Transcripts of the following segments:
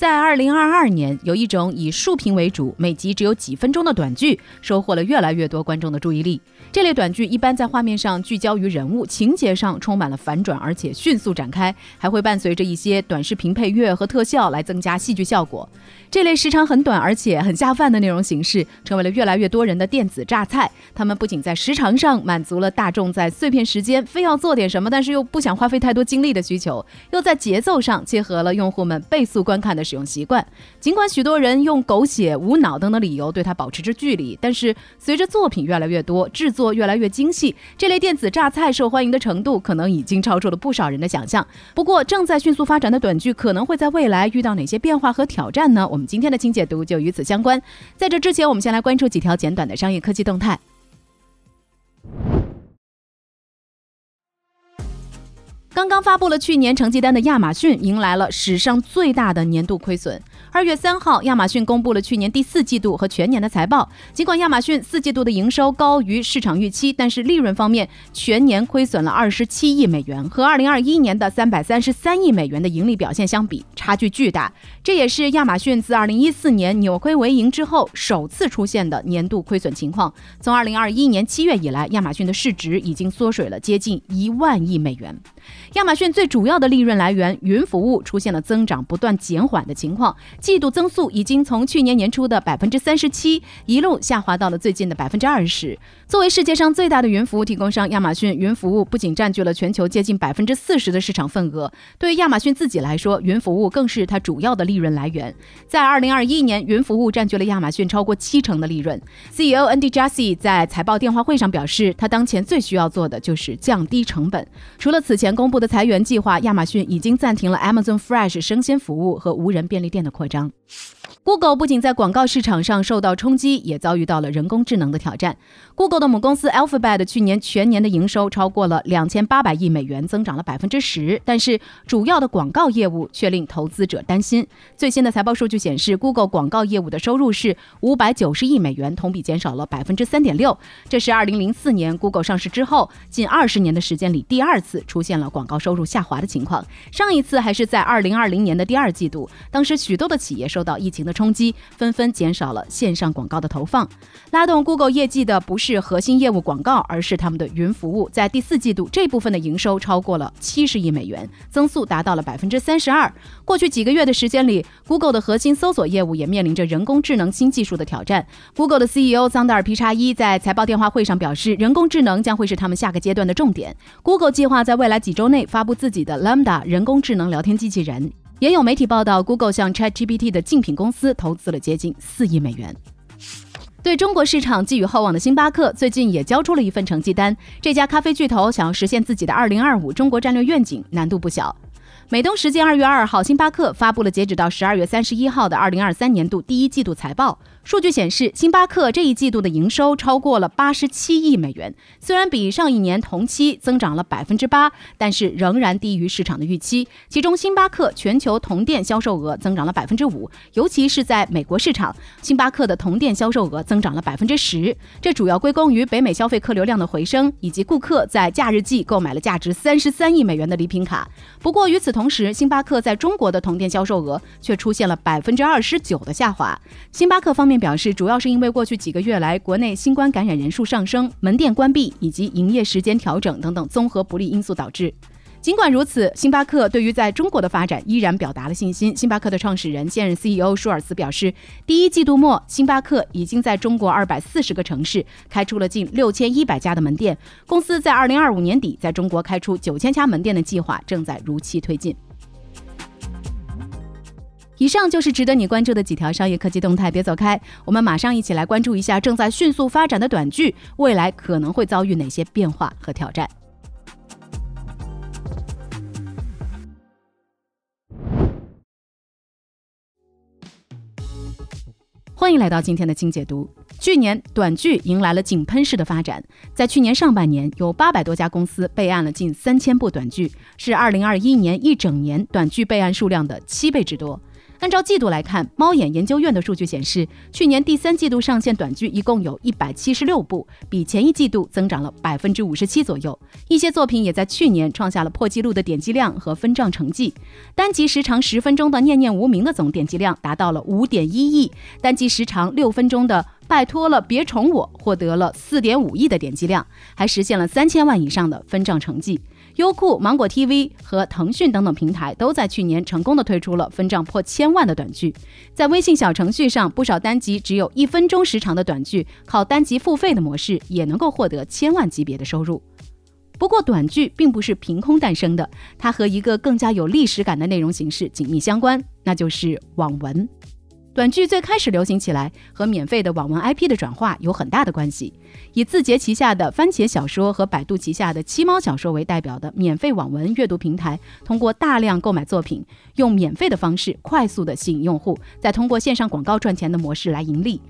在二零二二年，有一种以竖屏为主、每集只有几分钟的短剧，收获了越来越多观众的注意力。这类短剧一般在画面上聚焦于人物，情节上充满了反转，而且迅速展开，还会伴随着一些短视频配乐和特效来增加戏剧效果。这类时长很短而且很下饭的内容形式，成为了越来越多人的电子榨菜。他们不仅在时长上满足了大众在碎片时间非要做点什么，但是又不想花费太多精力的需求，又在节奏上结合了用户们倍速观看的。使用习惯，尽管许多人用狗血、无脑等的理由对它保持着距离，但是随着作品越来越多，制作越来越精细，这类电子榨菜受欢迎的程度可能已经超出了不少人的想象。不过，正在迅速发展的短剧可能会在未来遇到哪些变化和挑战呢？我们今天的清解读就与此相关。在这之前，我们先来关注几条简短的商业科技动态。刚刚发布了去年成绩单的亚马逊，迎来了史上最大的年度亏损。二月三号，亚马逊公布了去年第四季度和全年的财报。尽管亚马逊四季度的营收高于市场预期，但是利润方面，全年亏损了二十七亿美元，和二零二一年的三百三十三亿美元的盈利表现相比，差距巨大。这也是亚马逊自二零一四年扭亏为盈之后首次出现的年度亏损情况。从二零二一年七月以来，亚马逊的市值已经缩水了接近一万亿美元。亚马逊最主要的利润来源云服务出现了增长不断减缓的情况，季度增速已经从去年年初的百分之三十七一路下滑到了最近的百分之二十。作为世界上最大的云服务提供商，亚马逊云服务不仅占据了全球接近百分之四十的市场份额，对亚马逊自己来说，云服务更是它主要的利润来源。在二零二一年，云服务占据了亚马逊超过七成的利润。CEO Andy Jassy 在财报电话会上表示，他当前最需要做的就是降低成本。除了此前公布的裁员计划，亚马逊已经暂停了 Amazon Fresh 生鲜服务和无人便利店的扩张。Google 不仅在广告市场上受到冲击，也遭遇到了人工智能的挑战。Google 的母公司 Alphabet 去年全年的营收超过了两千八百亿美元，增长了百分之十，但是主要的广告业务却令投资者担心。最新的财报数据显示，Google 广告业务的收入是五百九十亿美元，同比减少了百分之三点六。这是二零零四年 Google 上市之后近二十年的时间里第二次出现了广告收入下滑的情况。上一次还是在二零二零年的第二季度，当时许多的企业受到疫情的。冲击纷纷减少了线上广告的投放，拉动 Google 业绩的不是核心业务广告，而是他们的云服务。在第四季度，这部分的营收超过了七十亿美元，增速达到了百分之三十二。过去几个月的时间里，Google 的核心搜索业务也面临着人工智能新技术的挑战。Google 的 CEO 桑德尔皮查伊在财报电话会上表示，人工智能将会是他们下个阶段的重点。Google 计划在未来几周内发布自己的 Lambda 人工智能聊天机器人。也有媒体报道，Google 向 ChatGPT 的竞品公司投资了接近四亿美元。对中国市场寄予厚望的星巴克，最近也交出了一份成绩单。这家咖啡巨头想要实现自己的2025中国战略愿景，难度不小。美东时间二月二号，星巴克发布了截止到十二月三十一号的二零二三年度第一季度财报。数据显示，星巴克这一季度的营收超过了八十七亿美元。虽然比上一年同期增长了百分之八，但是仍然低于市场的预期。其中，星巴克全球同店销售额增长了百分之五，尤其是在美国市场，星巴克的同店销售额增长了百分之十。这主要归功于北美消费客流量的回升，以及顾客在假日季购买了价值三十三亿美元的礼品卡。不过，与此同时，星巴克在中国的同店销售额却出现了百分之二十九的下滑。星巴克方面表示，主要是因为过去几个月来国内新冠感染人数上升、门店关闭以及营业时间调整等等综合不利因素导致。尽管如此，星巴克对于在中国的发展依然表达了信心。星巴克的创始人、现任 CEO 舒尔茨表示，第一季度末，星巴克已经在中国二百四十个城市开出了近六千一百家的门店。公司在二零二五年底在中国开出九千家门店的计划正在如期推进。以上就是值得你关注的几条商业科技动态，别走开，我们马上一起来关注一下正在迅速发展的短剧，未来可能会遭遇哪些变化和挑战。欢迎来到今天的精解读。去年短剧迎来了井喷式的发展，在去年上半年，有八百多家公司备案了近三千部短剧，是二零二一年一整年短剧备案数量的七倍之多。按照季度来看，猫眼研究院的数据显示，去年第三季度上线短剧一共有一百七十六部，比前一季度增长了百分之五十七左右。一些作品也在去年创下了破纪录的点击量和分账成绩。单集时长十分钟的《念念无名》的总点击量达到了五点一亿，单集时长六分钟的《拜托了别宠我》获得了四点五亿的点击量，还实现了三千万以上的分账成绩。优酷、芒果 TV 和腾讯等等平台都在去年成功的推出了分账破千万的短剧。在微信小程序上，不少单集只有一分钟时长的短剧，靠单集付费的模式也能够获得千万级别的收入。不过，短剧并不是凭空诞生的，它和一个更加有历史感的内容形式紧密相关，那就是网文。短剧最开始流行起来，和免费的网文 IP 的转化有很大的关系。以字节旗下的番茄小说和百度旗下的七猫小说为代表的免费网文阅读平台，通过大量购买作品，用免费的方式快速的吸引用户，再通过线上广告赚钱的模式来盈利。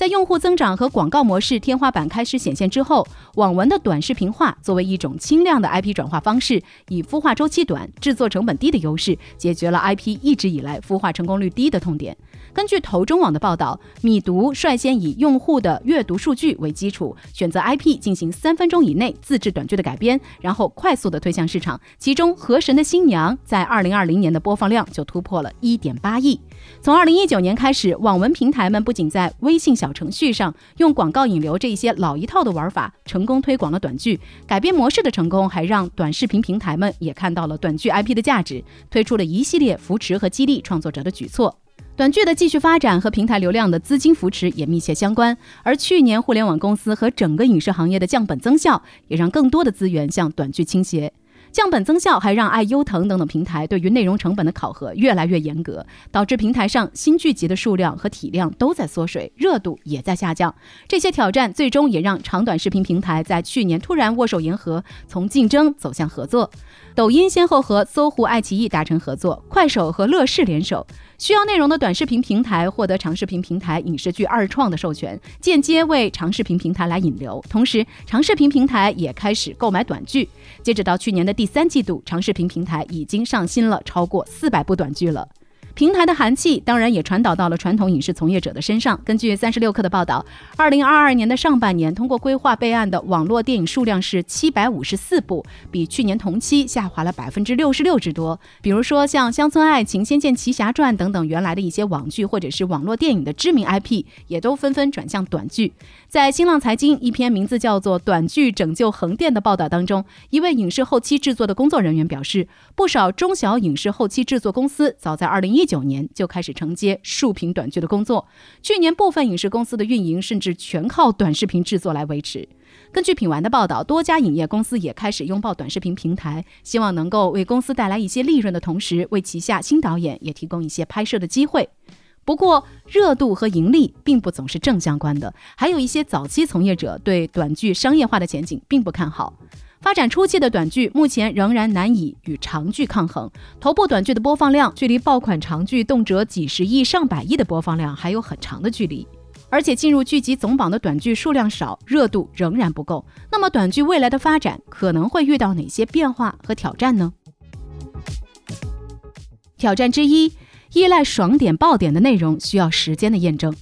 在用户增长和广告模式天花板开始显现之后，网文的短视频化作为一种轻量的 IP 转化方式，以孵化周期短、制作成本低的优势，解决了 IP 一直以来孵化成功率低的痛点。根据投中网的报道，米读率先以用户的阅读数据为基础，选择 IP 进行三分钟以内自制短剧的改编，然后快速的推向市场。其中，《河神的新娘》在二零二零年的播放量就突破了一点八亿。从二零一九年开始，网文平台们不仅在微信小程序上用广告引流这一些老一套的玩法，成功推广了短剧改编模式的成功，还让短视频平台们也看到了短剧 IP 的价值，推出了一系列扶持和激励创作者的举措。短剧的继续发展和平台流量的资金扶持也密切相关，而去年互联网公司和整个影视行业的降本增效，也让更多的资源向短剧倾斜。降本增效还让爱优腾等等平台对于内容成本的考核越来越严格，导致平台上新剧集的数量和体量都在缩水，热度也在下降。这些挑战最终也让长短视频平台在去年突然握手言和，从竞争走向合作。抖音先后和搜狐、爱奇艺达成合作，快手和乐视联手。需要内容的短视频平台获得长视频平台影视剧二创的授权，间接为长视频平台来引流。同时，长视频平台也开始购买短剧。截止到去年的第三季度，长视频平台已经上新了超过四百部短剧了。平台的寒气当然也传导到了传统影视从业者的身上。根据三十六氪的报道，二零二二年的上半年，通过规划备案的网络电影数量是七百五十四部，比去年同期下滑了百分之六十六之多。比如说像《乡村爱情》《仙剑奇侠传》等等原来的一些网剧或者是网络电影的知名 IP，也都纷纷转向短剧。在新浪财经一篇名字叫做《短剧拯救横店》的报道当中，一位影视后期制作的工作人员表示，不少中小影视后期制作公司早在二零一九年就开始承接竖屏短剧的工作。去年部分影视公司的运营甚至全靠短视频制作来维持。根据品玩的报道，多家影业公司也开始拥抱短视频平台，希望能够为公司带来一些利润的同时，为旗下新导演也提供一些拍摄的机会。不过，热度和盈利并不总是正相关的，还有一些早期从业者对短剧商业化的前景并不看好。发展初期的短剧目前仍然难以与长剧抗衡，头部短剧的播放量距离爆款长剧动辄几十亿、上百亿的播放量还有很长的距离，而且进入剧集总榜的短剧数量少，热度仍然不够。那么，短剧未来的发展可能会遇到哪些变化和挑战呢？挑战之一，依赖爽点爆点的内容需要时间的验证。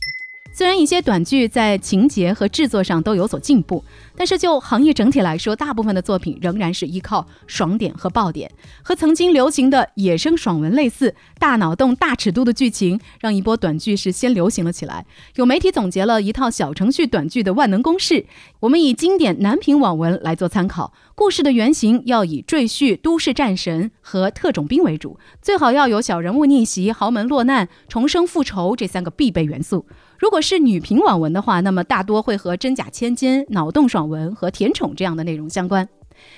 虽然一些短剧在情节和制作上都有所进步，但是就行业整体来说，大部分的作品仍然是依靠爽点和爆点。和曾经流行的野生爽文类似，大脑洞、大尺度的剧情让一波短剧是先流行了起来。有媒体总结了一套小程序短剧的万能公式，我们以经典男频网文来做参考。故事的原型要以赘婿、都市战神和特种兵为主，最好要有小人物逆袭、豪门落难、重生复仇这三个必备元素。如果是女频网文的话，那么大多会和真假千金、脑洞爽文和甜宠这样的内容相关。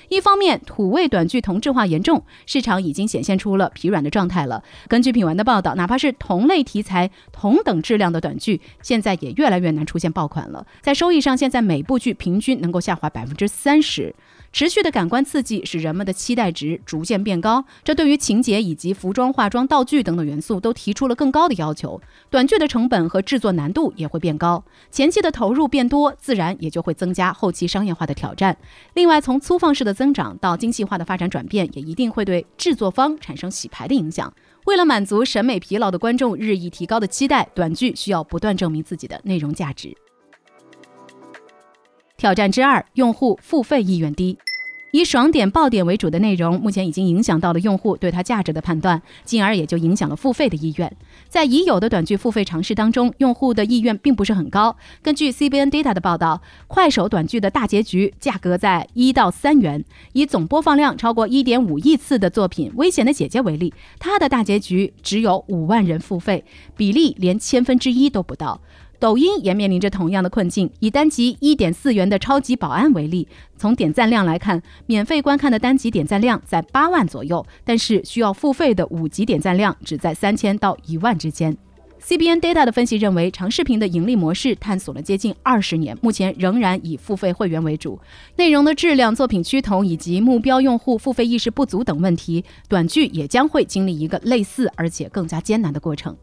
一方面，土味短剧同质化严重，市场已经显现出了疲软的状态了。根据品玩的报道，哪怕是同类题材、同等质量的短剧，现在也越来越难出现爆款了。在收益上，现在每部剧平均能够下滑百分之三十。持续的感官刺激使人们的期待值逐渐变高，这对于情节以及服装、化妆、道具等等元素都提出了更高的要求。短剧的成本和制作难度也会变高，前期的投入变多，自然也就会增加后期商业化的挑战。另外，从粗放式的增长到精细化的发展转变，也一定会对制作方产生洗牌的影响。为了满足审美疲劳的观众日益提高的期待，短剧需要不断证明自己的内容价值。挑战之二，用户付费意愿低。以爽点爆点为主的内容，目前已经影响到了用户对它价值的判断，进而也就影响了付费的意愿。在已有的短剧付费尝试当中，用户的意愿并不是很高。根据 CBN Data 的报道，快手短剧的大结局价格在一到三元。以总播放量超过一点五亿次的作品《危险的姐姐》为例，它的大结局只有五万人付费，比例连千分之一都不到。抖音也面临着同样的困境。以单集一点四元的超级保安为例，从点赞量来看，免费观看的单集点赞量在八万左右，但是需要付费的五集点赞量只在三千到一万之间。CBN Data 的分析认为，长视频的盈利模式探索了接近二十年，目前仍然以付费会员为主。内容的质量、作品趋同以及目标用户付费意识不足等问题，短剧也将会经历一个类似而且更加艰难的过程。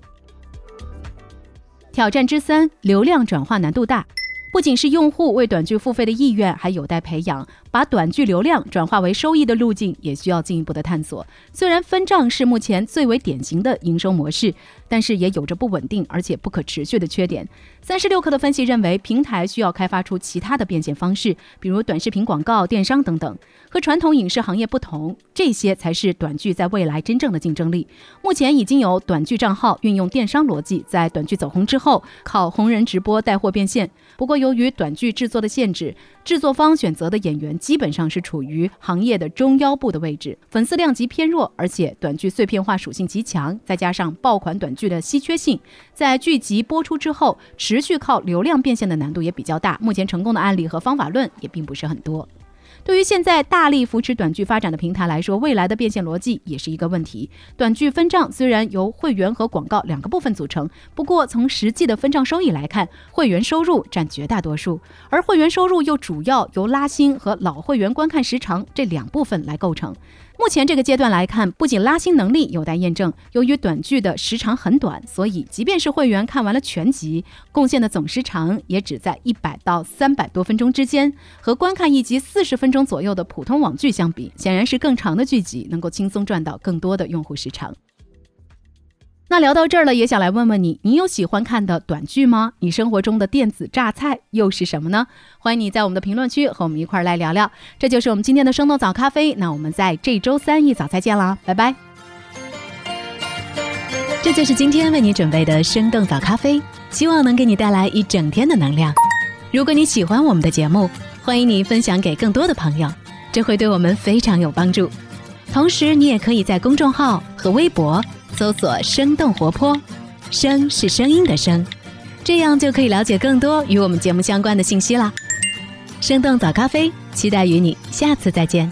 挑战之三，流量转化难度大。不仅是用户为短剧付费的意愿还有待培养，把短剧流量转化为收益的路径也需要进一步的探索。虽然分账是目前最为典型的营收模式，但是也有着不稳定而且不可持续的缺点。三十六氪的分析认为，平台需要开发出其他的变现方式，比如短视频广告、电商等等。和传统影视行业不同，这些才是短剧在未来真正的竞争力。目前已经有短剧账号运用电商逻辑，在短剧走红之后，靠红人直播带货变现。不过，由于短剧制作的限制，制作方选择的演员基本上是处于行业的中腰部的位置，粉丝量级偏弱，而且短剧碎片化属性极强，再加上爆款短剧的稀缺性，在剧集播出之后，持续靠流量变现的难度也比较大。目前成功的案例和方法论也并不是很多。对于现在大力扶持短剧发展的平台来说，未来的变现逻辑也是一个问题。短剧分账虽然由会员和广告两个部分组成，不过从实际的分账收益来看，会员收入占绝大多数，而会员收入又主要由拉新和老会员观看时长这两部分来构成。目前这个阶段来看，不仅拉新能力有待验证，由于短剧的时长很短，所以即便是会员看完了全集，贡献的总时长也只在一百到三百多分钟之间，和观看一集四十分钟钟左右的普通网剧相比，显然是更长的剧集能够轻松赚到更多的用户时长。那聊到这儿了，也想来问问你，你有喜欢看的短剧吗？你生活中的电子榨菜又是什么呢？欢迎你在我们的评论区和我们一块儿来聊聊。这就是我们今天的生动早咖啡，那我们在这周三一早再见啦，拜拜。这就是今天为你准备的生动早咖啡，希望能给你带来一整天的能量。如果你喜欢我们的节目，欢迎你分享给更多的朋友，这会对我们非常有帮助。同时，你也可以在公众号和微博。搜索“生动活泼”，声是声音的声，这样就可以了解更多与我们节目相关的信息啦。生动早咖啡，期待与你下次再见。